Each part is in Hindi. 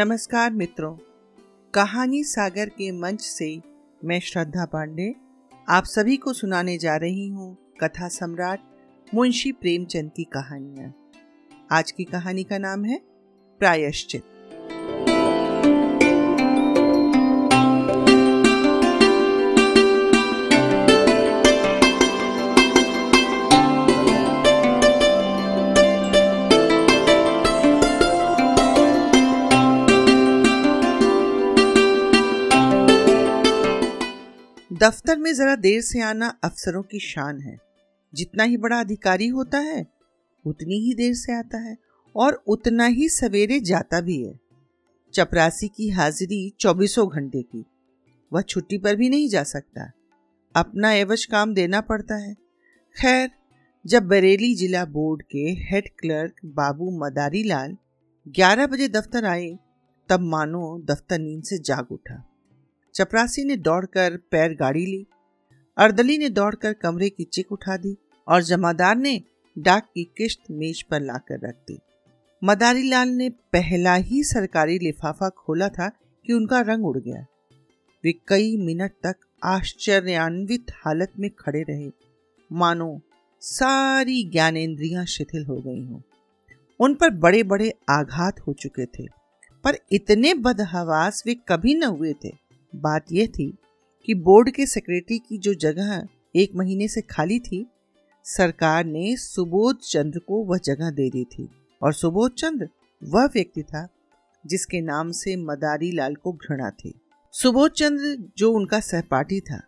नमस्कार मित्रों। कहानी सागर के मंच से मैं श्रद्धा पांडे आप सभी को सुनाने जा रही हूँ कथा सम्राट मुंशी प्रेमचंद की कहानियाँ। आज की कहानी का नाम है प्रायश्चित। दफ्तर में जरा देर से आना अफसरों की शान है। जितना ही बड़ा अधिकारी होता है, उतनी ही देर से आता है और उतना ही सवेरे जाता भी है। चपरासी की हाजिरी चौबीसों घंटे की। वह छुट्टी पर भी नहीं जा सकता। अपना एवज काम देना पड़ता है। खैर, जब बरेली जिला बोर्ड के हेड क्लर्क बाबू मदारी लाल ग्यारह बजे दफ्तर आए, तब मानो दफ्तर नींद से जाग उठा। चपरासी ने दौड़कर पैर गाड़ी ली। अर्दली ने दौड़कर कमरे की चिक उठा दी और जमादार ने डाक की किश्त मेज पर लाकर रख दी। मदारी लाल ने पहला ही सरकारी लिफाफा खोला था कि उनका रंग उड़ गया। वे कई मिनट तक आश्चर्यान्वित हालत में खड़े रहे। मानो सारी ज्ञानेन्द्रियाँ शिथिल हो गई हों। उन पर बड़े बड़े आघात हो चुके थे, पर इतने बदहवास वे कभी न हुए थे। बात यह थी कि बोर्ड के सेक्रेटरी की जो जगह एक महीने से खाली थी, सरकार ने सुबोध चंद्र को वह जगह दे दी थी। और सुबोध चंद्र वह व्यक्ति था जिसके नाम से मदारी लाल को घृणा थी। सुबोध चंद्र जो उनका सहपाठी था,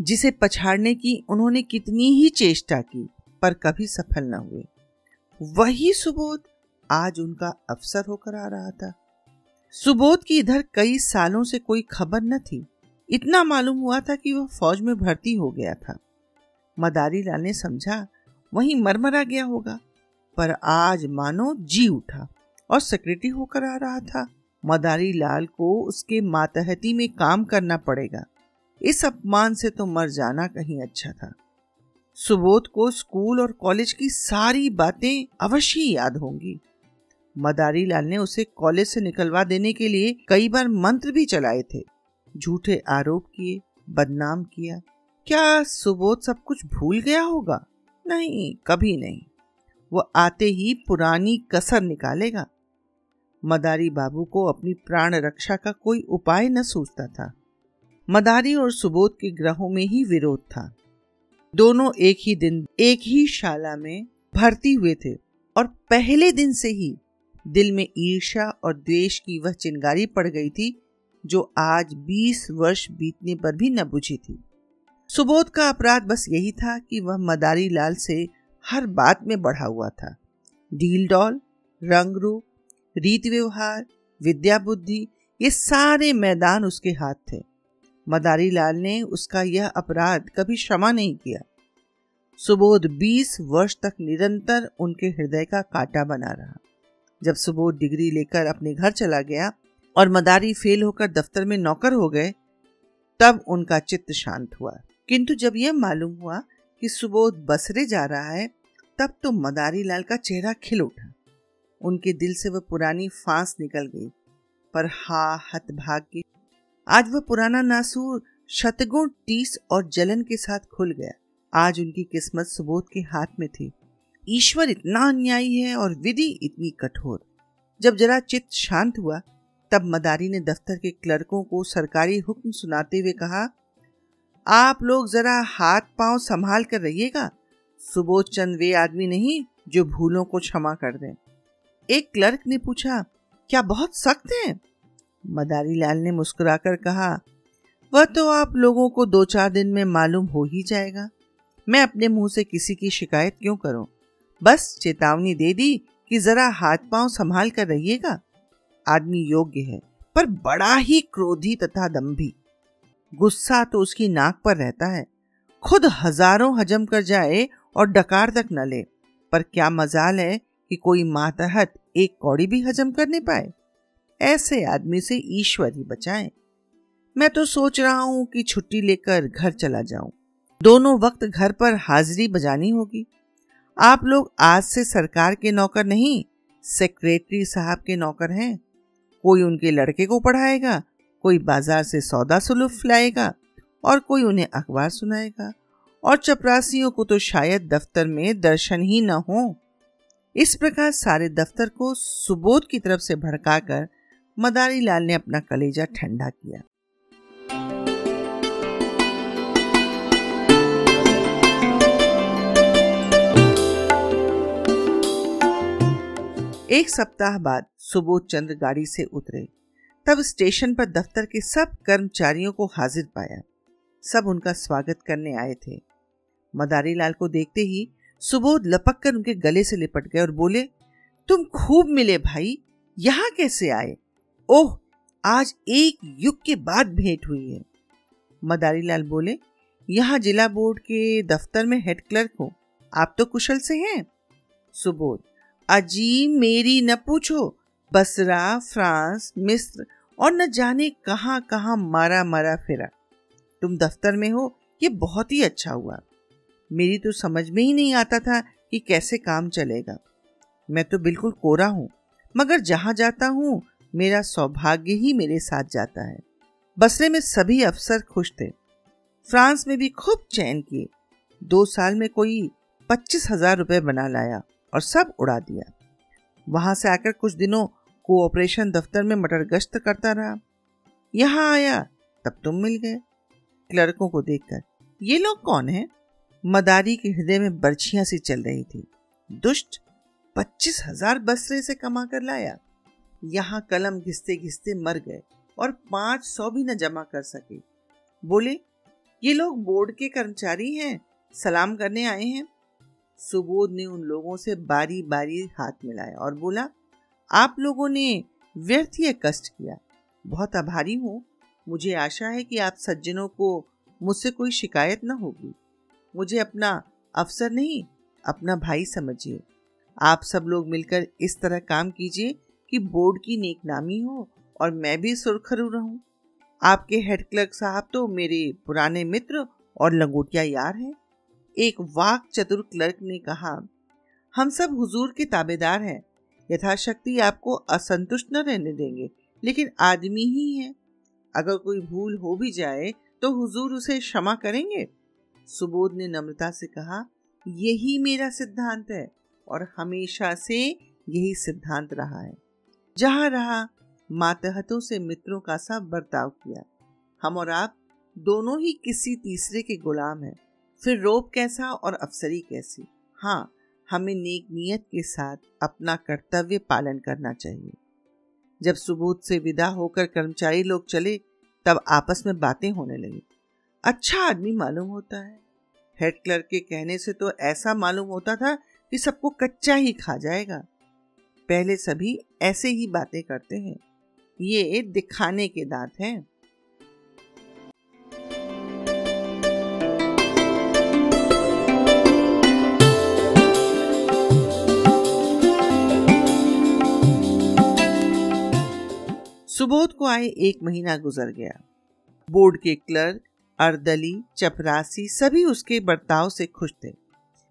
जिसे पछाड़ने की उन्होंने कितनी ही चेष्टा की, पर कभी सफल न हुए। वही सुबोध आज उनका अफसर होकर आ रहा था। सुबोध की इधर कई सालों से कोई खबर न थी। इतना मालूम हुआ था कि वह फौज में भर्ती हो गया था। मदारी लाल ने समझा, वहीं मरमरा गया होगा। पर आज मानो जी उठा और सेक्रेटरी होकर आ रहा था। मदारी लाल को उसके मातहती में काम करना पड़ेगा। इस अपमान से तो मर जाना कहीं अच्छा था। सुबोध को स्कूल और कॉलेज की सारी बातें अवश्य याद होंगी। मदारी लाल ने उसे कॉलेज से निकलवा देने के लिए कई बार मंत्र भी चलाए थे। झूठे आरोप किए, बदनाम किया। क्या सुबोध सब कुछ भूल गया होगा? नहीं, कभी नहीं। वो आते ही पुरानी कसर निकालेगा। मदारी बाबू को अपनी प्राण रक्षा का कोई उपाय न सूझता था। मदारी और सुबोध के ग्रहों में ही विरोध था। दोनों एक ही दिन, एक ही शाला में भर्ती हुए थे और पहले दिन से ही दिल में ईर्ष्या और द्वेष की वह चिंगारी पड़ गई थी, जो आज बीस वर्ष बीतने पर भी न बुझी थी। सुबोध का अपराध बस यही था कि वह मदारी लाल से हर बात में बढ़ा हुआ था। डील डॉल रंग रूप रीति व्यवहार, विद्या बुद्धि, ये सारे मैदान उसके हाथ थे। मदारी लाल ने उसका यह अपराध कभी क्षमा नहीं किया। सुबोध बीस वर्ष तक निरंतर उनके हृदय का कांटा बना रहा। जब सुबोध डिग्री लेकर अपने घर चला गया और मदारी फेल होकर दफ्तर में नौकर हो गए, तब उनका चित्त शांत हुआ। किंतु जब यह मालूम हुआ कि सुबोध बसरे जा रहा है, तब तो मदारी लाल का चेहरा खिल उठा। उनके दिल से वह पुरानी फांस निकल गई। पर हा, हत भाग्य, आज वह पुराना नासूर शतगुण टीस और जलन के साथ खुल गया। आज उनकी किस्मत सुबोध के हाथ में थी। ईश्वर इतना अन्यायी है और विधि इतनी कठोर। जब जरा चित्त शांत हुआ, तब मदारी ने दफ्तर के क्लर्कों को सरकारी हुक्म सुनाते हुए कहा, आप लोग जरा हाथ पाँव संभाल कर रहिएगा। सुबोध चंद वे आदमी नहीं जो भूलों को क्षमा कर दें। एक क्लर्क ने पूछा, क्या बहुत सख्त हैं? मदारी लाल ने मुस्कुराकर कहा, वह तो आप लोगों को दो चार दिन में मालूम हो ही जाएगा। मैं अपने मुँह से किसी की शिकायत क्यों करूँ? बस चेतावनी दे दी कि जरा हाथ पाँव संभाल कर रहिएगा। आदमी योग्य है, पर बड़ा ही क्रोधी तथा दम्भी। गुस्सा तो उसकी नाक पर रहता है। खुद हज़ारों हजम कर जाए और डकार तक न ले, पर क्या मजाल है कि कोई मातहत एक कौड़ी भी हजम कर नहीं पाए। ऐसे आदमी से ईश्वर ही बचाए। मैं तो सोच रहा हूँ कि छुट्टी लेकर घर चला जाऊँ। दोनों वक्त घर पर हाजिरी बजानी होगी। आप लोग आज से सरकार के नौकर नहीं सेक्रेटरी साहब के नौकर हैं। कोई उनके लड़के को पढ़ाएगा, कोई बाज़ार से सौदा सुलुफ लाएगा और कोई उन्हें अखबार सुनाएगा। और चपरासियों को तो शायद दफ्तर में दर्शन ही न हो। इस प्रकार सारे दफ्तर को सुबोध की तरफ़ से भड़काकर मदारी लाल ने अपना कलेजा ठंडा किया। एक सप्ताह बाद सुबोध चंद्र गाड़ी से उतरे। तब स्टेशन पर दफ्तर के सब कर्मचारियों को हाजिर पाया। सब उनका स्वागत करने आए थे। मदारी लाल को देखते ही सुबोध लपक कर उनके गले से लिपट गए और बोले, तुम खूब मिले भाई, यहाँ कैसे आए? ओह, आज एक युग के बाद भेंट हुई है। मदारी लाल बोले, यहाँ जिला बोर्ड के दफ्तर में हेड क्लर्क हो। आप तो कुशल से हैं? सुबोध अजी मेरी न पूछो, बसरा, फ्रांस, मिस्र और न जाने कहाँ कहाँ मारा मारा फिरा। तुम दफ्तर में हो, ये बहुत ही अच्छा हुआ। मेरी तो समझ में ही नहीं आता था कि कैसे काम चलेगा। मैं तो बिल्कुल कोरा हूँ, मगर जहाँ जाता हूँ, मेरा सौभाग्य ही मेरे साथ जाता है। बसरे में सभी अफसर खुश थे। फ्रांस में भी खूब चैन किए। दो साल में कोई पच्चीस हज़ार रुपये बना लाया। और सब उड़ा दिया। वहाँ से आकर कुछ दिनों कोऑपरेशन दफ्तर में मटर गश्त करता रहा। यहाँ आया, तब तुम मिल गए। क्लर्कों को देखकर, ये लोग कौन हैं? मदारी के हृदय में बर्छियाँ सी चल रही थी। दुष्ट पच्चीस हज़ार बसरे से कमा कर लाया। यहाँ कलम घिसते घिसते मर गए और पाँच सौ भी न जमा कर सके। बोले, ये लोग बोर्ड के कर्मचारी हैं, सलाम करने आए हैं। सुबोध ने उन लोगों से बारी बारी हाथ मिलाया और बोला, आप लोगों ने व्यर्थ ये कष्ट किया। बहुत आभारी हूँ। मुझे आशा है कि आप सज्जनों को मुझसे कोई शिकायत न होगी। मुझे अपना अफसर नहीं, अपना भाई समझिए। आप सब लोग मिलकर इस तरह काम कीजिए कि बोर्ड की नेक नामी हो और मैं भी सुरखरू रहूँ। आपके हेड क्लर्क साहब तो मेरे पुराने मित्र और लंगोटिया यार हैं। एक वाक चतुर क्लर्क ने कहा, हम सब हुजूर के ताबेदार हैं। यथाशक्ति आपको असंतुष्ट न रहने देंगे, लेकिन आदमी ही है। अगर कोई भूल हो भी जाए तो हुजूर उसे क्षमा करेंगे? सुबोध ने नम्रता से कहा, यही मेरा सिद्धांत है, और हमेशा से यही सिद्धांत रहा है। जहाँ रहा, मातहतों से मित्रों का सा बर्ताव किया। हम और आप दोनों ही किसी तीसरे के गुलाम हैं। फिर रोब कैसा और अफसरी कैसी? हाँ हमें नेक नियत के साथ अपना कर्तव्य पालन करना चाहिए। जब सुबोध से विदा होकर कर्मचारी लोग चले, तब आपस में बातें होने लगी। अच्छा आदमी मालूम होता है। हेड क्लर्क के कहने से तो ऐसा मालूम होता था कि सबको कच्चा ही खा जाएगा। पहले सभी ऐसे ही बातें करते हैं। ये दिखाने के दांत हैं। सुबोध को आए एक महीना गुजर गया। बोर्ड के क्लर्क, अर्दली, चपरासी सभी उसके बर्ताव से खुश थे।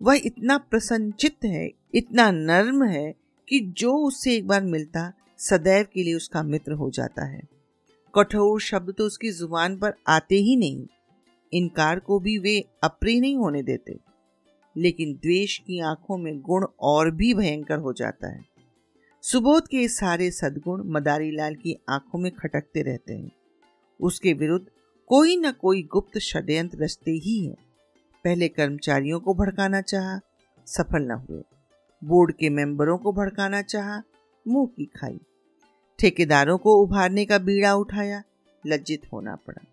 वह इतना प्रसन्नचित है, इतना नर्म है कि जो उससे एक बार मिलता, सदैव के लिए उसका मित्र हो जाता है। कठोर शब्द तो उसकी ज़ुबान पर आते ही नहीं। इनकार को भी वे अप्रिय नहीं होने देते। लेकिन द्वेष की आँखों में गुण और भी भयंकर हो जाता है। सुबोध के सारे सदगुण मदारी लाल की आँखों में खटकते रहते हैं। उसके विरुद्ध कोई न कोई गुप्त षड्यंत्र रचते ही है। पहले कर्मचारियों को भड़काना चाहा, सफल न हुए। बोर्ड के मेंबरों को भड़काना चाहा, मुँह की खाई। ठेकेदारों को उभारने का बीड़ा उठाया, लज्जित होना पड़ा।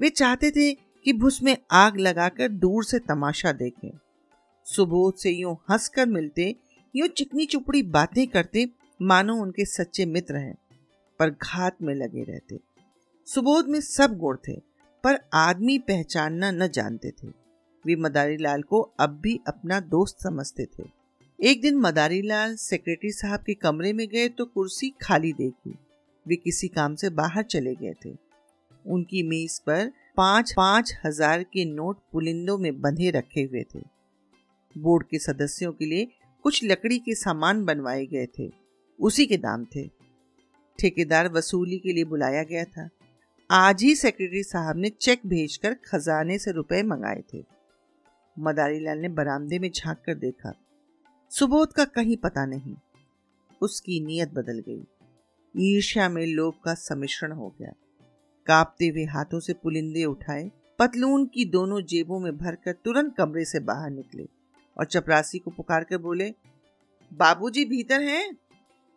वे चाहते थे कि भुस में आग लगाकर दूर से तमाशा देखें। सुबोध से यूँ हंसकर मिलते, यूँ चिकनी चुपड़ी बातें करते मानो उनके सच्चे मित्र हैं, पर घात में लगे रहते। सुबोध में सब गुण थे, पर आदमी पहचानना न जानते थे। वे मदारी लाल को अब भी अपना दोस्त समझते थे। एक दिन मदारी लाल सेक्रेटरी साहब के कमरे में गए तो कुर्सी खाली देखी। वे किसी काम से बाहर चले गए थे। उनकी मेज पर पाँच पाँच हज़ार के नोट पुलिंदों में बंधे रखे हुए थे। बोर्ड के सदस्यों के लिए कुछ लकड़ी के सामान बनवाए गए थे। उसी के दाम थे। ठेकेदार वसूली के लिए बुलाया गया था। आज ही सेक्रेटरी साहब ने चेक भेजकर खजाने से रुपए मंगाए थे। मदारीलाल ने बरामदे में झाँक कर देखा। सुबोध का कहीं पता नहीं। उसकी नीयत बदल गई। ईर्ष्या में लोभ का सम्मिश्रण हो गया। कांपते हुए हाथों से पुलिंदे उठाए। पतलून की दोनों जेबों में भरकर तुरंत कमरे से बाहर निकले और चपरासी को पुकार कर बोले, बाबूजी भीतर हैं?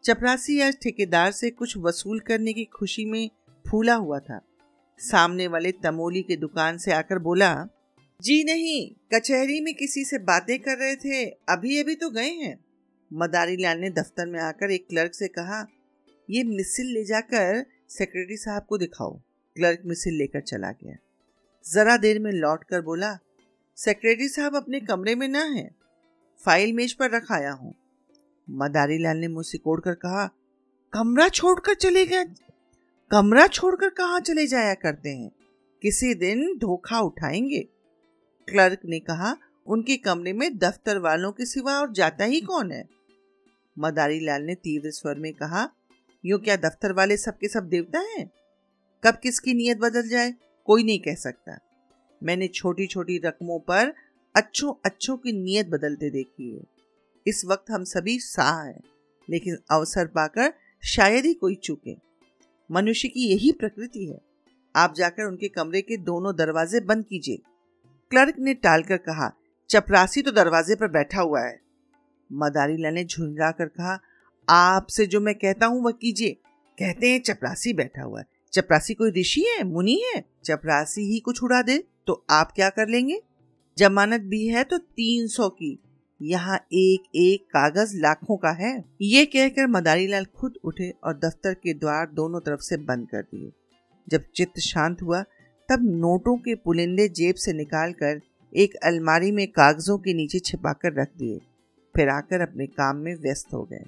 चपरासी आज ठेकेदार से कुछ वसूल करने की खुशी में फूला हुआ था। सामने वाले तमोली के दुकान से आकर बोला, जी नहीं, कचहरी में किसी से बातें कर रहे थे, अभी अभी तो गए हैं। मदारी लाल ने दफ्तर में आकर एक क्लर्क से कहा, ये मिसिल ले जाकर सेक्रेटरी साहब को दिखाओ। क्लर्क मिसिल लेकर चला गया। जरा देर में लौट कर बोला, सेक्रेटरी साहब अपने कमरे में ना है, फ़ाइल मेज पर रखाया हूँ। मदारी लाल ने मुझसे कोड़ कर कहा, कमरा छोड़कर चले गए? कमरा छोड़कर कहाँ चले जाया करते हैं? किसी दिन धोखा उठाएँगे? क्लर्क ने कहा, उनके कमरे में दफ्तर वालों के सिवा और जाता ही कौन है? मदारी लाल ने तीव्र स्वर में कहा, यो क्या दफ्तर वाले सबके सब देवता हैं? कब किसकी नीयत बदल जाए? कोई नहीं कह सकता। मैंने छोटी छोटी रकमों पर अच्छों अच्छों की नीयत बदलते देखी है। इस वक्त हम सभी साह हैं, लेकिन अवसर पाकर शायद ही कोई चूके। मनुष्य की यही प्रकृति है। आप जाकर उनके कमरे के दोनों दरवाजे बंद कीजिए। क्लर्क ने टालकर कहा, चपरासी तो दरवाजे पर बैठा हुआ है। मदारीला ने झुंझा कर कहा, आपसे जो मैं कहता हूँ वह कीजिए। कहते हैं, चपरासी बैठा हुआ है। चपरासी कोई ऋषि है, मुनि है? चपरासी ही कुछ उड़ा दे तो आप क्या कर लेंगे? जमानत भी है तो तीन सौ की। यहाँ एक एक कागज़ लाखों का है। ये कहकर मदारी लाल खुद उठे और दफ्तर के द्वार दोनों तरफ़ से बंद कर दिए। जब चित्त शांत हुआ, तब नोटों के पुलिंदे जेब से निकालकर एक अलमारी में कागजों के नीचे छिपाकर रख दिए। फिर आकर अपने काम में व्यस्त हो गए।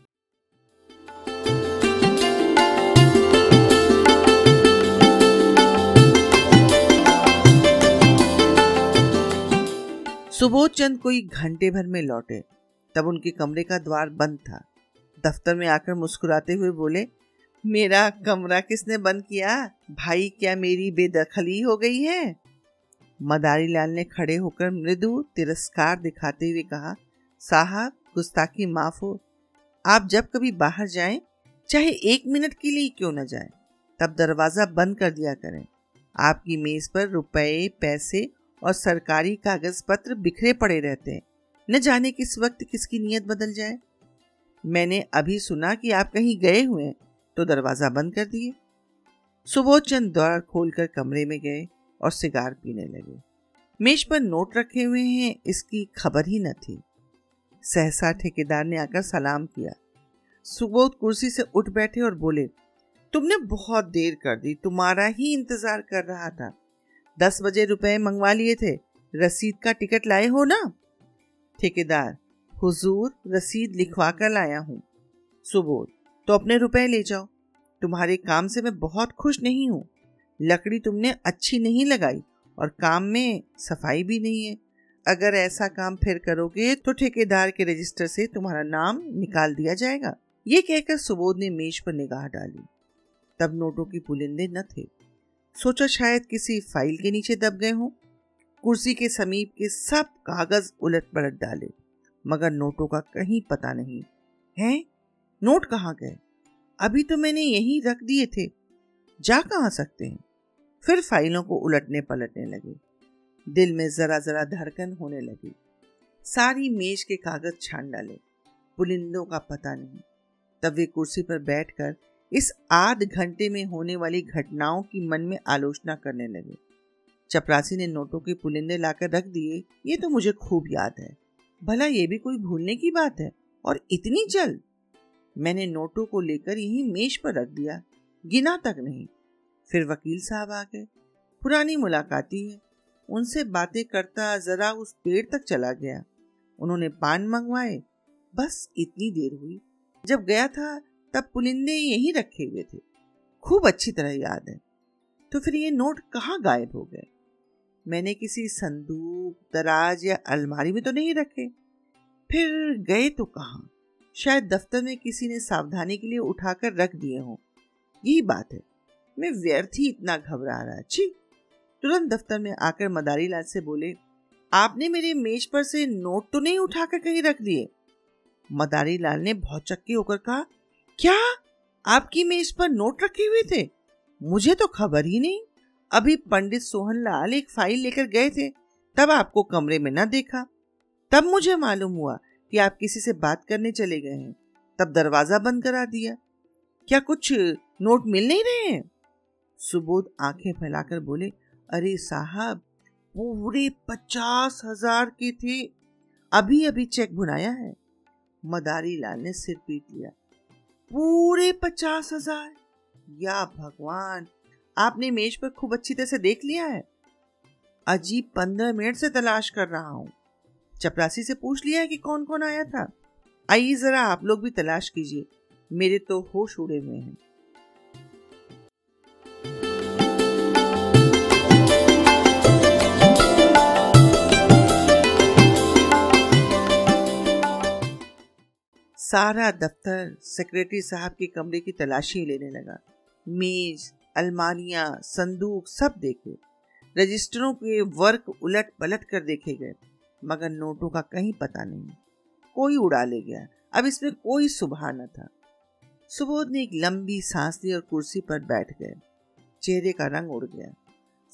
सुबोध चंद कोई घंटे भर में लौटे। तब उनके कमरे का द्वार बंद था। दफ्तर में आकर मुस्कुराते हुए बोले, मेरा कमरा किसने बंद किया? भाई, क्या मेरी बेदखली हो गई है? मदारी लाल ने खड़े होकर मृदु तिरस्कार दिखाते हुए कहा, साहब, गुस्ताखी माफ़ हो। आप जब कभी बाहर जाएँ, चाहे एक मिनट के लिए क्यों न जाएँ, तब दरवाज़ा बंद कर दिया करें। आपकी मेज पर रुपए, पैसे और सरकारी कागज़ पत्र बिखरे पड़े रहते हैं। न जाने किस वक्त किसकी नीयत बदल जाए। मैंने अभी सुना कि आप कहीं गए हुए हैं तो दरवाज़ा बंद कर दिए। सुबोध चंद द्वार खोलकर कमरे में गए और सिगार पीने लगे। मेज पर नोट रखे हुए हैं, इसकी खबर ही न थी। सहसा ठेकेदार ने आकर सलाम किया। सुबोध कुर्सी से उठ बैठे और बोले, तुमने बहुत देर कर दी, तुम्हारा ही इंतज़ार कर रहा था। दस बजे रुपए मंगवा लिए थे। रसीद का टिकट लाए हो ना? ठेकेदार, हुजूर रसीद लिखवा कर लाया हूँ। सुबोध तो अपने रुपए ले जाओ। तुम्हारे काम से मैं बहुत खुश नहीं हूँ। लकड़ी तुमने अच्छी नहीं लगाई और काम में सफ़ाई भी नहीं है। अगर ऐसा काम फिर करोगे तो ठेकेदार के रजिस्टर से तुम्हारा नाम निकाल दिया जाएगा। ये कहकर सुबोध ने मेज पर निगाह डाली। तब नोटों की पुलिंदे न थे। सोचा शायद किसी फ़ाइल के नीचे दब गए हों। कुर्सी के समीप के सब कागज़ उलट पलट डाले, मगर नोटों का कहीं पता नहीं। है? नोट कहाँ गए? अभी तो मैंने यहीं रख दिए थे। जा कहाँ सकते हैं? फिर फाइलों को उलटने पलटने लगे। दिल में जरा जरा धड़कन होने लगी। सारी मेज के कागज़ छान डाले। पुलिंदों का पता नहीं। तब वे कुर्सी पर बैठकर इस आध घंटे में होने वाली घटनाओं की मन में आलोचना करने लगे। चपरासी ने नोटों के पुलिंदे लाकर रख दिए। ये तो मुझे खूब याद है। भला ये भी कोई भूलने की बात है? और इतनी जल्द? मैंने नोटों को लेकर यही मेज पर रख दिया। गिना तक नहीं। फिर वकील साहब आ गए। पुरानी मुलाकाती है। उनसे बातें करता जरा उस पेड़ तक चला गया। उन्होंने पान मंगवाए। बस इतनी देर हुई। जब गया था तब पुलिंदे यहीं रखे हुए थे। खूब अच्छी तरह याद है। तो फिर ये नोट कहाँ गायब हो गए? मैंने किसी संदूक, दराज या अलमारी में तो नहीं रखे। फिर गए तो कहाँ? शायद दफ्तर में किसी ने सावधानी के लिए उठाकर रख दिए हों। यही बात है। मैं व्यर्थ ही इतना घबरा रहा। छी। तुरंत दफ्तर में आकर मदारी लाल से बोले, आपने मेरे मेज पर से नोट तो नहीं उठाकर कहीं रख दिए? मदारी लाल ने बहुत चक्के होकर कहा क्या? आपकी मेज पर नोट रखे हुए थे? मुझे तो खबर ही नहीं। अभी पंडित सोहन लाल एक फ़ाइल लेकर गए थे, तब आपको कमरे में न देखा। तब मुझे मालूम हुआ कि आप किसी से बात करने चले गए हैं। तब दरवाज़ा बंद करा दिया। क्या कुछ नोट मिल नहीं रहे हैं? सुबोध आँखें फैलाकर बोले, अरे साहब, पूरे पचास हज़ार के थे। अभी अभी चेक बुनाया है। मदारी लाल ने सिर पीट लिया। पूरे पचास हज़ार। या भगवान, आपने मेज पर खूब अच्छी तरह से देख लिया है। अजीब पंद्रह मिनट से तलाश कर रहा हूँ। चपरासी से पूछ लिया है कि कौन कौन आया था। आइए जरा आप लोग भी तलाश कीजिए। मेरे तो होश उड़े हुए हैं। सारा दफ्तर सेक्रेटरी साहब के कमरे की तलाशी लेने लगा। मेज, अलमारियाँ, संदूक सब देखे। रजिस्टरों के वर्क उलट पलट कर देखे गए, मगर नोटों का कहीं पता नहीं। कोई उड़ा ले गया। अब इसमें कोई सुबह न था। सुबोध ने एक लंबी सांस ली और कुर्सी पर बैठ गए। चेहरे का रंग उड़ गया।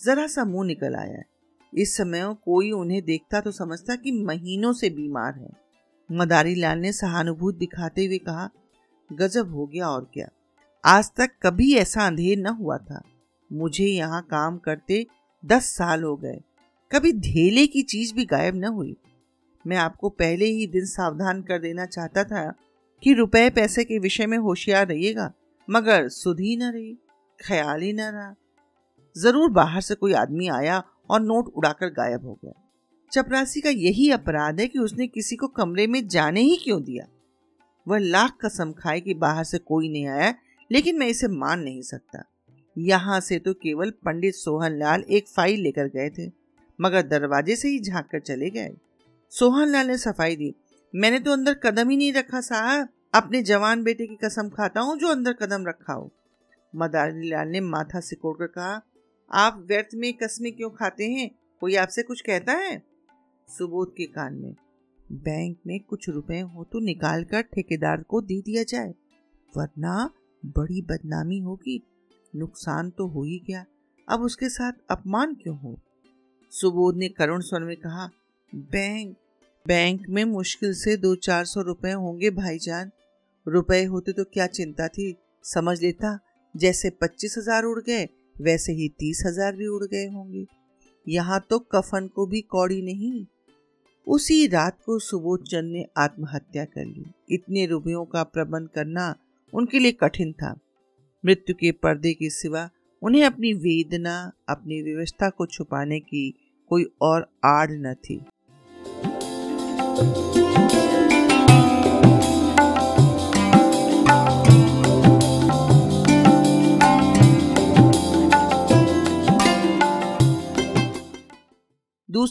जरा सा मुँह निकल आया। इस समय कोई उन्हें देखता तो समझता कि महीनों से बीमार है। मदारी लाल ने सहानुभूति दिखाते हुए कहा, गजब हो गया और क्या? आज तक कभी ऐसा अंधेर न हुआ था। मुझे यहाँ काम करते दस साल हो गए। कभी धेले की चीज़ भी गायब न हुई। मैं आपको पहले ही दिन सावधान कर देना चाहता था कि रुपए पैसे के विषय में होशियार रहिएगा, मगर सुध ही न रही, ख्याल ही न रहा। ज़रूर बाहर से कोई आदमी आया और नोट उड़ाकर गायब हो गया। चपरासी का यही अपराध है कि उसने किसी को कमरे में जाने ही क्यों दिया? वह लाख कसम खाए कि बाहर से कोई नहीं आया, लेकिन मैं इसे मान नहीं सकता। यहाँ से तो केवल पंडित सोहन लाल एक फ़ाइल लेकर गए थे, मगर दरवाजे से ही झाँक कर चले गए। सोहन लाल ने सफ़ाई दी। मैंने तो अंदर कदम ही नहीं रखा, साहब। अपने जवान बेटे की कसम खाता हूँ जो अंदर कदम रखा हो। मदारी लाल ने माथा सिकोड़ कर कहा, आप व्यर्थ में कसमें क्यों खाते हैं? कोई आपसे कुछ कहता है? सुबोध के कान में। बैंक में कुछ रुपए हो तो निकाल कर ठेकेदार को दे दिया जाए, वरना बड़ी बदनामी होगी। नुकसान तो हो ही गया। अब उसके साथ अपमान क्यों हो? सुबोध ने करुण स्वर में कहा, बैंक बैंक में मुश्किल से दो चार सौ रुपए होंगे भाईजान। रुपए होते तो क्या चिंता थी? समझ लेता, जैसे पच्चीस हज़ार उड़ गए, वैसे ही तीस हज़ार भी उड़ गए होंगे। यहाँ तो कफन को भी कौड़ी नहीं। उसी रात को सुबोध चंद ने आत्महत्या कर ली। इतने रुपयों का प्रबंध करना उनके लिए कठिन था। मृत्यु के पर्दे के सिवा उन्हें अपनी वेदना, अपनी व्यवस्था को छुपाने की कोई और आड़ न थी।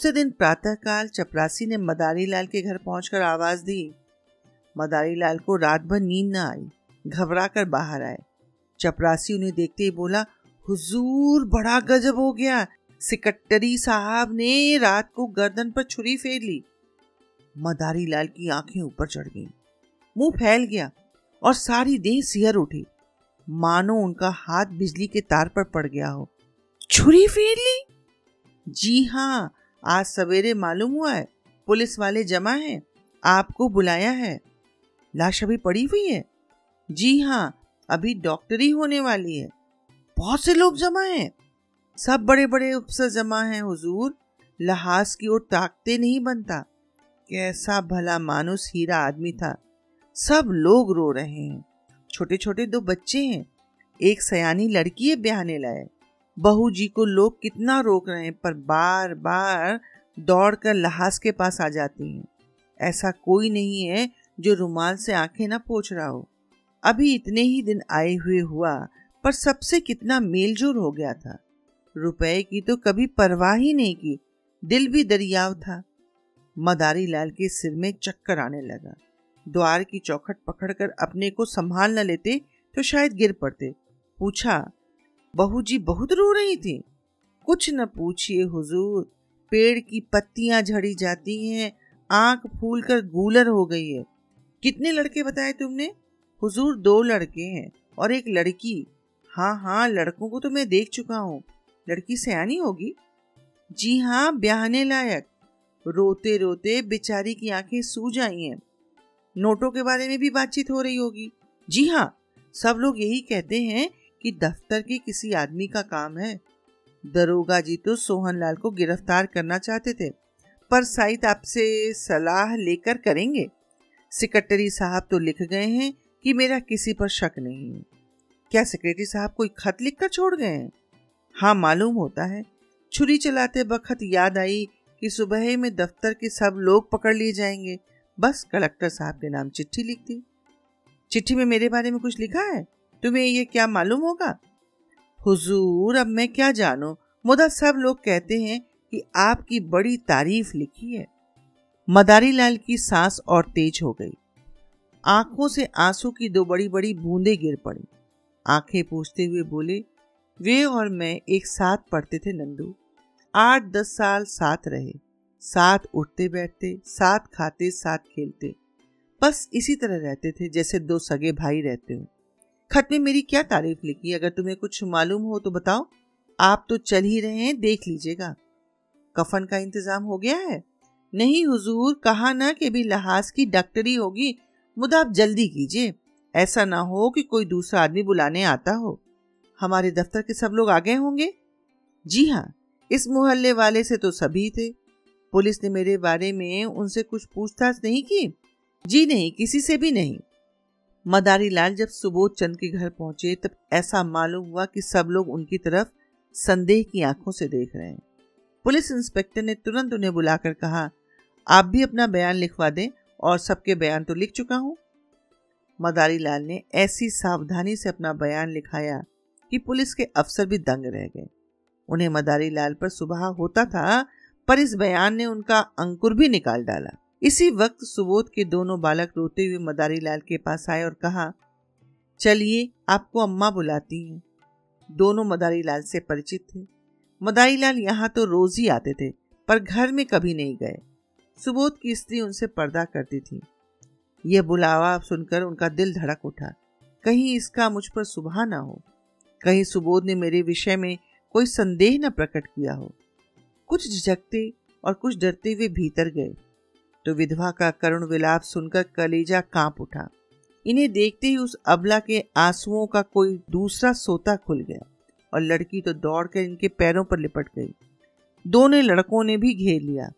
दूसरे दिन प्रातःकाल चपरासी ने मदारी लाल के घर पहुंचकर आवाज़ दी। मदारी लाल को रात भर नींद न आई। घबरा कर बाहर आए। चपरासी उन्हें देखते ही बोला हुजूर बड़ा गजब हो गया। सिकट्टरी साहब ने रात को गर्दन पर छुरी फेर ली। मदारी लाल की आँखें ऊपर चढ़ गईं, मुँह फैल गया और सारी देह सिहर उठी। मानो उनका हाथ बिजली के तार पर पड़ गया हो। छुरी फेर ली? जी हाँ। आज सवेरे मालूम हुआ है, पुलिस वाले जमा हैं, आपको बुलाया है। लाश अभी पड़ी हुई है? जी हाँ अभी डॉक्टरी होने वाली है। बहुत से लोग जमा हैं। सब बड़े बड़े अफसर जमा हैं, हुजूर। लहाज की ओर ताकते नहीं बनता। कैसा भला मानुस, हीरा आदमी था। सब लोग रो रहे हैं। छोटे छोटे दो बच्चे हैं। एक सयानी लड़की है ब्याहने लायक बहू जी को लोग कितना रोक रहे हैं, पर बार बार दौड़ कर लहाज के पास आ जाती हैं। ऐसा कोई नहीं है जो रुमाल से आँखें ना पोछ रहा हो। अभी इतने ही दिन आए हुए हुआ, पर सबसे कितना मेलजोल हो गया था। रुपए की तो कभी परवाह ही नहीं की, दिल भी दरियाव था। मदारी लाल के सिर में चक्कर आने लगा। द्वार की चौखट पकड़कर अपने को संभाल न लेते तो शायद गिर पड़ते। पूछा बहू जी बहुत रो रही थी। कुछ न पूछिए हुजूर, पेड़ की पत्तियाँ झड़ी जाती हैं, आँख फूल कर गूलर हो गई है। कितने लड़के बताए तुमने? हुजूर दो लड़के हैं और एक लड़की। हाँ हाँ लड़कों को तो मैं देख चुका हूँ। लड़की सयानी होगी? जी हाँ ब्याहने लायक। रोते रोते बेचारी की आँखें सूज आई हैं। नोटों के बारे में भी बातचीत हो रही होगी। जी हाँ सब लोग यही कहते हैं कि दफ्तर के किसी आदमी का काम है। दरोगा जी तो सोहन लाल को गिरफ़्तार करना चाहते थे, पर साइद आपसे सलाह लेकर करेंगे। सेक्रेटरी साहब तो लिख गए हैं कि मेरा किसी पर शक नहीं है। क्या सेक्रेटरी साहब कोई खत लिख कर छोड़ गए हैं? हाँ मालूम होता है। छुरी चलाते वक्त याद आई कि सुबह में दफ्तर के सब लोग पकड़ लिए जाएँगे। बस कलेक्टर साहब के नाम चिट्ठी लिख दी। चिट्ठी में मेरे बारे में कुछ लिखा है? तुम्हें ये क्या मालूम होगा? हुजूर, अब मैं क्या जानू? मुदा सब लोग कहते हैं कि आपकी बड़ी तारीफ़ लिखी है। मदारी लाल की सांस और तेज हो गई। आँखों से आँसू की दो बड़ी बड़ी बूंदें गिर पड़ी। आँखें पूछते हुए बोले, वे और मैं एक साथ पढ़ते थे नंदू। आठ दस साल साथ रहे। साथ उठते बैठते, साथ खाते, साथ खेलते। बस इसी तरह रहते थे जैसे दो सगे भाई रहते हो। खत में मेरी क्या तारीफ़ लिखी? अगर तुम्हें कुछ मालूम हो तो बताओ। आप तो चल ही रहे हैं, देख लीजिएगा। कफन का इंतज़ाम हो गया है। नहीं हुजूर, कहा ना कि भी लहाज की डॉक्टरी होगी मुदा आप जल्दी कीजिए। ऐसा ना हो कि कोई दूसरा आदमी बुलाने आता हो। हमारे दफ्तर के सब लोग आ गए होंगे? जी हाँ इस मोहल्ले वाले से तो सभी थे। पुलिस ने मेरे बारे में उनसे कुछ पूछताछ नहीं की? जी नहीं, किसी से भी नहीं। मदारी लाल जब सुबोध चंद के घर पहुँचे, तब ऐसा मालूम हुआ कि सब लोग उनकी तरफ़ संदेह की आँखों से देख रहे हैं। पुलिस इंस्पेक्टर ने तुरंत उन्हें बुलाकर कहा, आप भी अपना बयान लिखवा दें और सबके बयान तो लिख चुका हूँ। मदारी लाल ने ऐसी सावधानी से अपना बयान लिखाया कि पुलिस के अफसर भी दंग रह गए। उन्हें मदारी लाल पर सुबह होता था, पर इस बयान ने उनका अंकुर भी निकाल डाला। इसी वक्त सुबोध के दोनों बालक रोते हुए मदारी लाल के पास आए और कहा, चलिए, आपको अम्मा बुलाती हैं। दोनों मदारी लाल से परिचित थे। मदारी लाल यहाँ तो रोज ही आते थे, पर घर में कभी नहीं गए। सुबोध की स्त्री उनसे पर्दा करती थी। यह बुलावा सुनकर उनका दिल धड़क उठा। कहीं इसका मुझ पर सुबह ना हो। कहीं सुबोध ने मेरे विषय में कोई संदेह न प्रकट किया हो। कुछ झिझकते और कुछ डरते हुए भीतर गए। तो विधवा का करुण विलाप सुनकर कलेजा काँप उठा। इन्हें देखते ही उस अबला के आंसुओं का कोई दूसरा सोता खुल गया और लड़की तो दौड़कर इनके पैरों पर लिपट गई। दोनों लड़कों ने भी घेर लिया।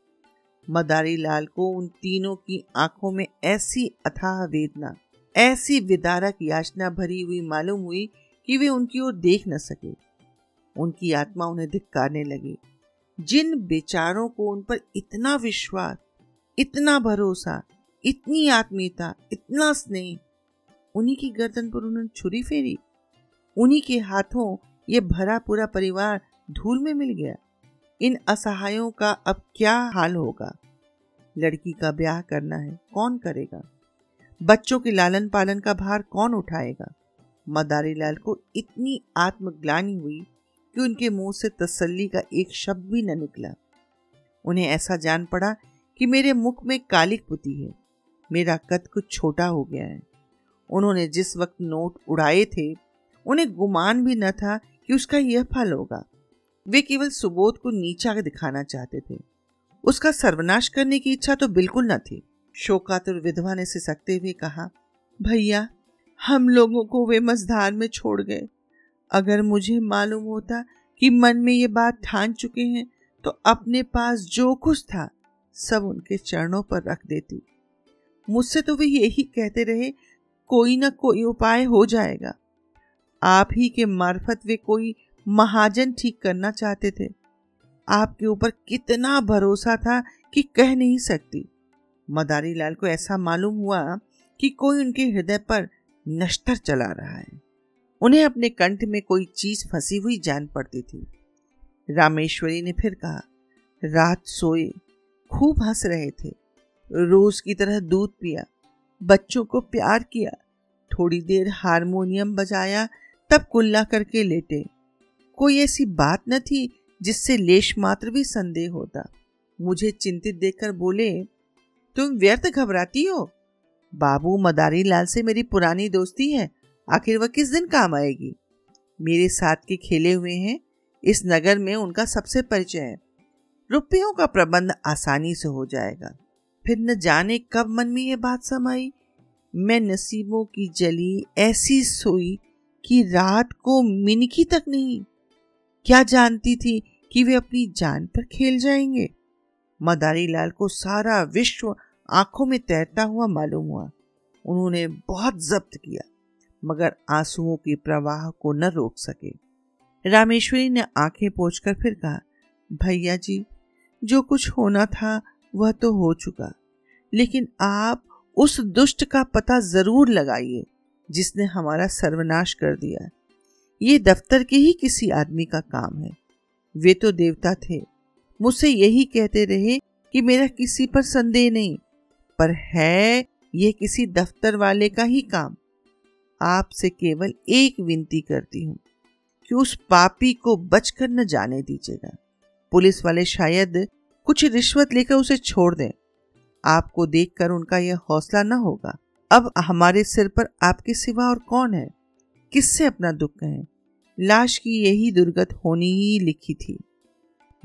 मदारी लाल को उन तीनों की आँखों में ऐसी अथाह वेदना, ऐसी विदारक याचना भरी हुई मालूम हुई कि वे उनकी ओर देख न सके। उनकी आत्मा उन्हें धिक्कारने लगी। जिन बेचारों को उन पर इतना विश्वास इतना भरोसा, इतनी आत्मीयता, इतना स्नेह, उन्हीं की गर्दन पर उन्होंने छुरी फेरी। उन्हीं के हाथों ये भरा पूरा परिवार धूल में मिल गया। इन असहायों का अब क्या हाल होगा? लड़की का ब्याह करना है, कौन करेगा? बच्चों के लालन पालन का भार कौन उठाएगा? मदारी लाल को इतनी आत्मग्लानी हुई कि उनके मुँह से तसल्ली का एक शब्द भी न निकला। उन्हें ऐसा जान पड़ा कि मेरे मुख में कालिक पुती है। मेरा कद कुछ छोटा हो गया है। उन्होंने जिस वक्त नोट उड़ाए थे, उन्हें गुमान भी न था कि उसका यह फल होगा। वे केवल सुबोध को नीचा दिखाना चाहते थे। उसका सर्वनाश करने की इच्छा तो बिल्कुल न थी। शोकातुर विधवा ने सिसकते हुए कहा, भैया, हम लोगों को वे मझधार में छोड़ गए। अगर मुझे मालूम होता कि मन में ये बात ठान चुके हैं तो अपने पास जो कुछ था सब उनके चरणों पर रख देती। मुझसे तो वे यही कहते रहे, कोई ना कोई उपाय हो जाएगा। आप ही के मार्फत वे कोई महाजन ठीक करना चाहते थे। आपके ऊपर कितना भरोसा था कि कह नहीं सकती। मदारी लाल को ऐसा मालूम हुआ कि कोई उनके हृदय पर नश्तर चला रहा है। उन्हें अपने कंठ में कोई चीज़ फंसी हुई जान पड़ती थी। रामेश्वरी ने फिर कहा, रात सोए खूब हंस रहे थे। रोज की तरह दूध पिया, बच्चों को प्यार किया, थोड़ी देर हारमोनियम बजाया, तब कुल्ला करके लेटे। कोई ऐसी बात न थी जिससे लेश मात्र भी संदेह होता। मुझे चिंतित देखकर बोले, तुम व्यर्थ घबराती हो? बाबू मदारी लाल से मेरी पुरानी दोस्ती है, आखिर वह किस दिन काम आएगी? मेरे साथ के खेले हुए हैं, इस नगर में उनका सबसे परिचय है। रुपयों का प्रबंध आसानी से हो जाएगा। फिर न जाने कब मन में यह बात समाई। मैं नसीबों की जली ऐसी सोई कि रात को मिनकी तक नहीं। क्या जानती थी कि वे अपनी जान पर खेल जाएँगे? मदारी लाल को सारा विश्व आँखों में तैरता हुआ मालूम हुआ। उन्होंने बहुत जब्त किया, मगर आंसुओं के प्रवाह को न रोक सके। रामेश्वरी ने आँखें पोछकर फिर कहा, भैया जी जो कुछ होना था, वह तो हो चुका। लेकिन आप उस दुष्ट का पता ज़रूर लगाइए, जिसने हमारा सर्वनाश कर दिया ये दफ्तर के ही किसी आदमी का काम है। वे तो देवता थे। मुझसे यही कहते रहे कि मेरा किसी पर संदेह नहीं, पर है यह किसी दफ्तर वाले का ही काम। आपसे केवल एक विनती करती हूँ कि उस पापी को बचकर न जाने दीजिएगा। पुलिस वाले शायद कुछ रिश्वत लेकर उसे छोड़ दें। आपको देखकर उनका यह हौसला न होगा। अब हमारे सिर पर आपके सिवा और कौन है? किससे अपना दुख कहें? लाश की यही दुर्गत होनी ही लिखी थी।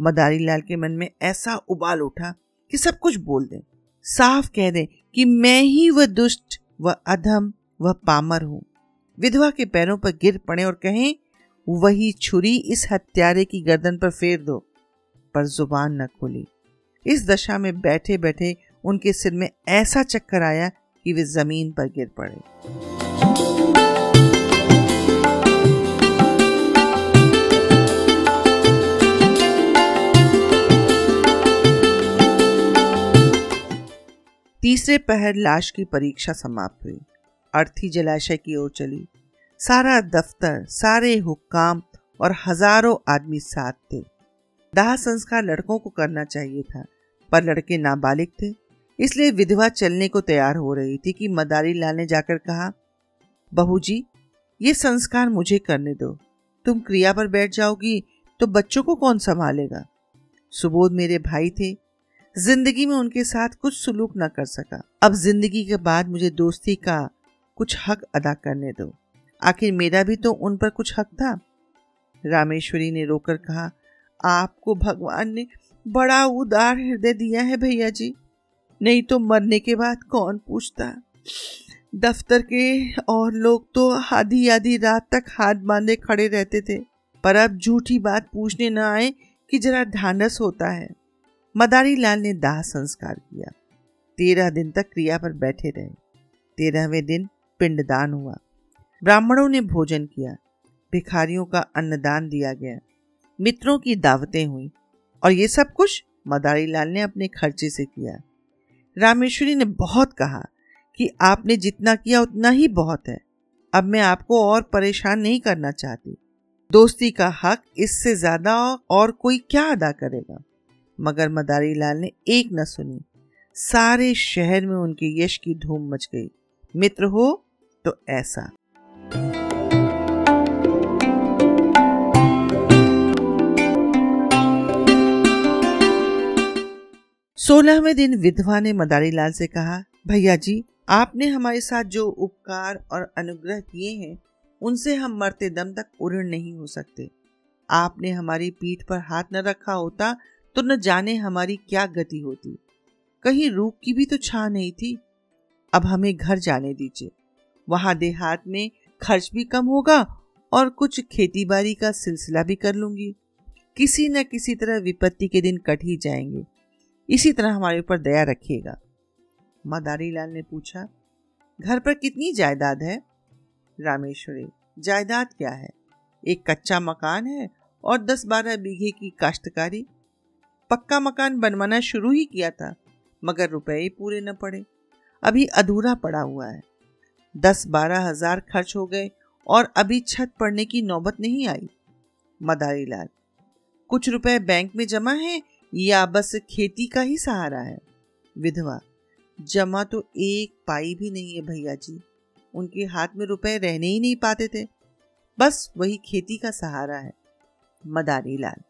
मदारी लाल के मन में ऐसा उबाल उठा कि सब कुछ बोल दें। साफ़ कह दें कि मैं ही वह दुष्ट, वह अधम, वह पामर हूँ। विधवा के पैरों पर गिर पड़े और कहें, वही छुरी इस हत्यारे की गर्दन पर फेर दो। पर ज़ुबान न खुली। इस दशा में बैठे बैठे उनके सिर में ऐसा चक्कर आया कि वे ज़मीन पर गिर पड़े। तीसरे पहर लाश की परीक्षा समाप्त हुई। अर्थी जलाशय की ओर चली। सारा दफ्तर, सारे हुक्काम और हज़ारों आदमी साथ थे। दाह संस्कार लड़कों को करना चाहिए था, पर लड़के नाबालिग थे, इसलिए विधवा चलने को तैयार हो रही थी कि मदारी लाल ने जाकर कहा बहू जी ये संस्कार मुझे करने दो। तुम क्रिया पर बैठ जाओगी तो बच्चों को कौन संभालेगा? सुबोध मेरे भाई थे। ज़िंदगी में उनके साथ कुछ सुलूक न कर सका। अब ज़िंदगी के बाद मुझे दोस्ती का कुछ हक अदा करने दो। आखिर मेरा भी तो उन पर कुछ हक था। रामेश्वरी ने रोकर कहा आपको भगवान ने बड़ा उदार हृदय दिया है भैया जी। नहीं तो मरने के बाद कौन पूछता? दफ्तर के और लोग तो आधी आधी रात तक हाथ बांधे खड़े रहते थे। पर अब झूठी बात पूछने न आए कि जरा ढांढस होता है। मदारी लाल ने दाह संस्कार किया। तेरह दिन तक क्रिया पर बैठे रहे। तेरहवें दिन पिंडदान हुआ। ब्राह्मणों ने भोजन किया। भिखारियों का अन्नदान दिया गया। मित्रों की दावतें हुई और ये सब कुछ मदारी लाल ने अपने खर्चे से किया। रामेश्वरी ने बहुत कहा कि आपने जितना किया उतना ही बहुत है। अब मैं आपको और परेशान नहीं करना चाहती। दोस्ती का हक इससे ज़्यादा और कोई क्या अदा करेगा? मगर मदारी लाल ने एक न सुनी। सारे शहर में उनके यश की धूम मच गई। मित्र हो तो ऐसा। सोलहवें दिन विधवा ने मदारी लाल से कहा, भैया जी, आपने हमारे साथ जो उपकार और अनुग्रह किए हैं, उनसे हम मरते दम तक उड़ नहीं हो सकते। आपने हमारी पीठ पर हाथ न रखा होता तो न जाने हमारी क्या गति होती। कहीं रूख की भी तो छा नहीं थी। अब हमें घर जाने दीजिए। वहाँ देहात में खर्च भी कम होगा और कुछ खेती बाड़ी का सिलसिला भी कर लूँगी। किसी न किसी तरह विपत्ति के दिन कट ही जाएँगे। इसी तरह हमारे ऊपर दया रखिएगा। मदारी लाल ने पूछा, घर पर कितनी जायदाद है? रामेश्वरी, जायदाद क्या है? एक कच्चा मकान है और दस बारह बीघे की काश्तकारी। पक्का मकान बनवाना शुरू ही किया था, मगर रुपए ही पूरे न पड़े। अभी अधूरा पड़ा हुआ है। दस बारह हज़ार खर्च हो गए और अभी छत पड़ने की नौबत नहीं आई। मदारी लाल कुछ रुपए बैंक में जमा है या बस खेती का ही सहारा है? विधवा, जमा तो एक पाई भी नहीं है भैया जी। उनके हाथ में रुपए रहने ही नहीं पाते थे। बस वही खेती का सहारा है, मदारी लाल।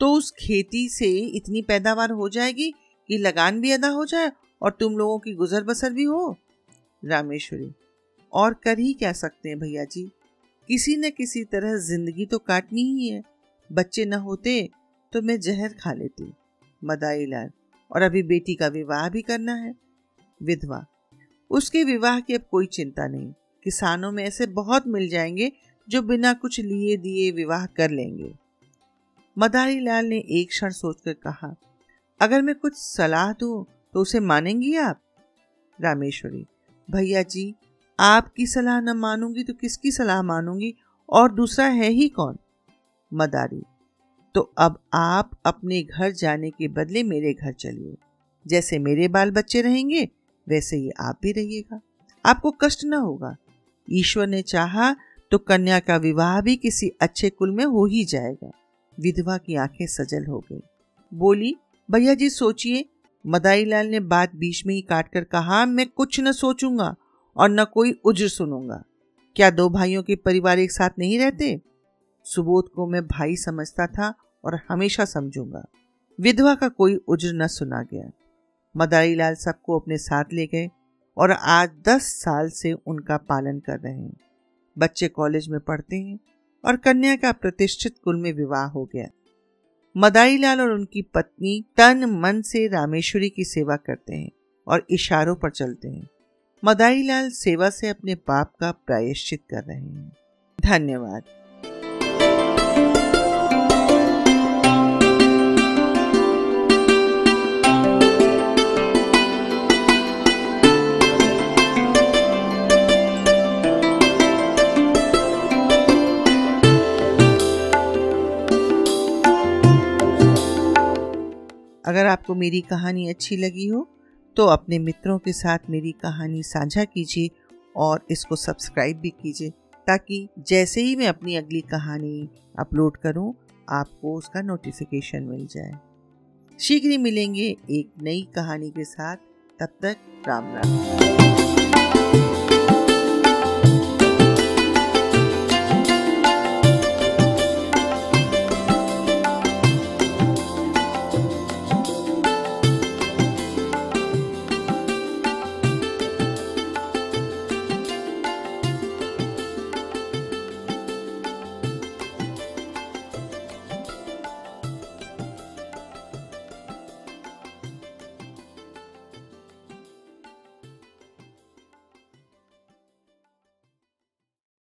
तो उस खेती से इतनी पैदावार हो जाएगी कि लगान भी अदा हो जाए और तुम लोगों की गुजर बसर भी हो? रामेश्वरी, और कर ही क्या सकते हैं भैया जी? किसी न किसी तरह ज़िंदगी तो काटनी ही है। बच्चे न होते तो मैं जहर खा लेती। मदाई लाल। और अभी बेटी का विवाह भी करना है। विधवा, उसके विवाह की अब कोई चिंता नहीं। किसानों में ऐसे बहुत मिल जाएँगे जो बिना कुछ लिए दिए विवाह कर लेंगे। मदारी लाल ने एक क्षण सोचकर कहा, अगर मैं कुछ सलाह दूँ तो उसे मानेंगी आप? रामेश्वरी, भैया जी, आपकी सलाह न मानूँगी तो किसकी सलाह मानूँगी? और दूसरा है ही कौन? मदारी तो अब आप अपने घर जाने के बदले मेरे घर चलिए। जैसे मेरे बाल बच्चे रहेंगे, वैसे ही आप भी रहिएगा। आपको कष्ट न होगा। ईश्वर ने चाहा तो कन्या का विवाह भी किसी अच्छे कुल में हो ही जाएगा। विधवा की आँखें सजल हो गई। बोली, भैया जी, सोचिए। मदाई लाल ने बात बीच में ही काट कर कहा, मैं कुछ न सोचूँगा और न कोई उज्र सुनूँगा। क्या दो भाइयों के परिवार एक साथ नहीं रहते? सुबोध को मैं भाई समझता था और हमेशा समझूँगा। विधवा का कोई उज्र न सुना गया। मदारी लाल सबको अपने साथ ले गए और आज दस साल से उनका पालन कर रहे हैं। बच्चे कॉलेज में पढ़ते हैं और कन्या का प्रतिष्ठित कुल में विवाह हो गया। मदाई लाल और उनकी पत्नी तन मन से रामेश्वरी की सेवा करते हैं और इशारों पर चलते हैं। मदाई लाल सेवा से अपने पाप का प्रायश्चित कर रहे हैं। धन्यवाद। अगर आपको मेरी कहानी अच्छी लगी हो तो अपने मित्रों के साथ मेरी कहानी साझा कीजिए और इसको सब्सक्राइब भी कीजिए, ताकि जैसे ही मैं अपनी अगली कहानी अपलोड करूँ, आपको उसका नोटिफिकेशन मिल जाए। शीघ्र ही मिलेंगे एक नई कहानी के साथ। तब तक राम राम।